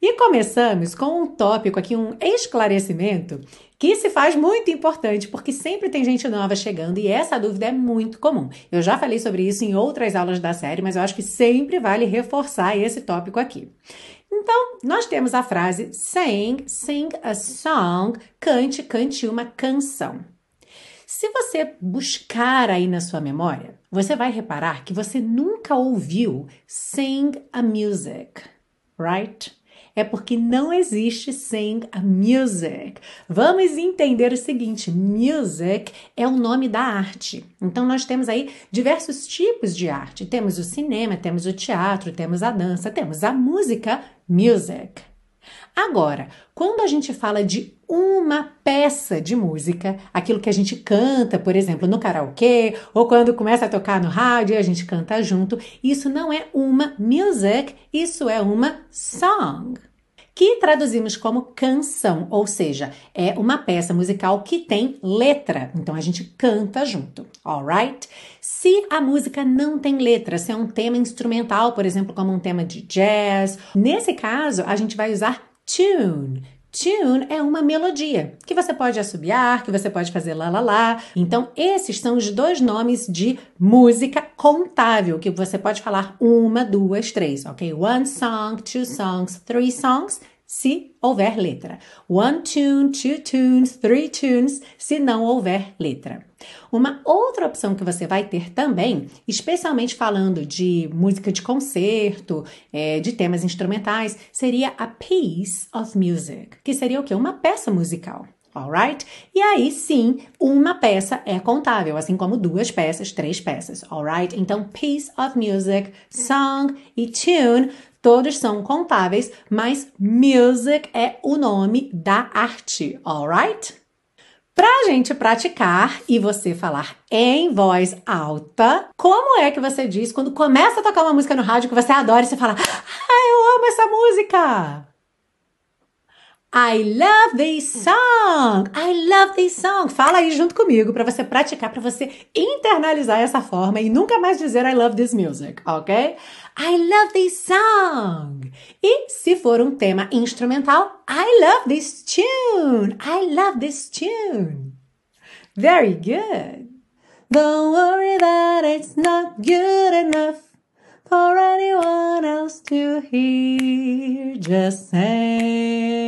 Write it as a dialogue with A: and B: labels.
A: E começamos com um tópico aqui, um esclarecimento que se faz muito importante porque sempre tem gente nova chegando e essa dúvida é muito comum. Eu já falei sobre isso em outras aulas da série, mas eu acho que sempre vale reforçar esse tópico aqui. Então, nós temos a frase sing, sing a song, cante, cante uma canção. Se você buscar aí na sua memória, você vai reparar que você nunca ouviu sing a music, right? É porque não existe sing a music. Vamos entender o seguinte: music é o nome da arte. Então nós temos aí diversos tipos de arte. Temos o cinema, temos o teatro, temos a dança, temos a música, music. Agora, quando a gente fala de uma peça de música, aquilo que a gente canta, por exemplo, no karaokê, ou quando começa a tocar no rádio e a gente canta junto, isso não é uma music, isso é uma song que traduzimos como canção, ou seja, é uma peça musical que tem letra. Então a gente canta junto, alright? Se a música não tem letra, se é um tema instrumental, por exemplo, como um tema de jazz, nesse caso a gente vai usar tune. Tune é uma melodia que você pode assobiar, que você pode fazer lá lá lá. Então, esses são os dois nomes de música contável, que você pode falar uma, duas, três, ok? One song, two songs, three songs, se houver letra. One tune, two tunes, three tunes, se não houver letra. Uma outra opção que você vai ter também, especialmente falando de música de concerto, é, de temas instrumentais, seria a piece of music, que seria o quê? Uma peça musical. Alright? E aí sim, uma peça é contável, assim como duas peças, três peças. Alright? Então, piece of music, song e tune Todos são contáveis, mas music é o nome da arte, alright? Pra gente praticar e você falar em voz alta, como é que você diz quando começa a tocar uma música no rádio que você adora e você fala: Ah, eu amo essa música! I love this song. I love this song. Fala aí junto comigo para você praticar, para você internalizar essa forma e nunca mais dizer I love this music, ok? I love this song. E se for um tema instrumental, I love this tune. I love this tune. Very good. Don't worry that it's not good enough for anyone else to hear. Just sing,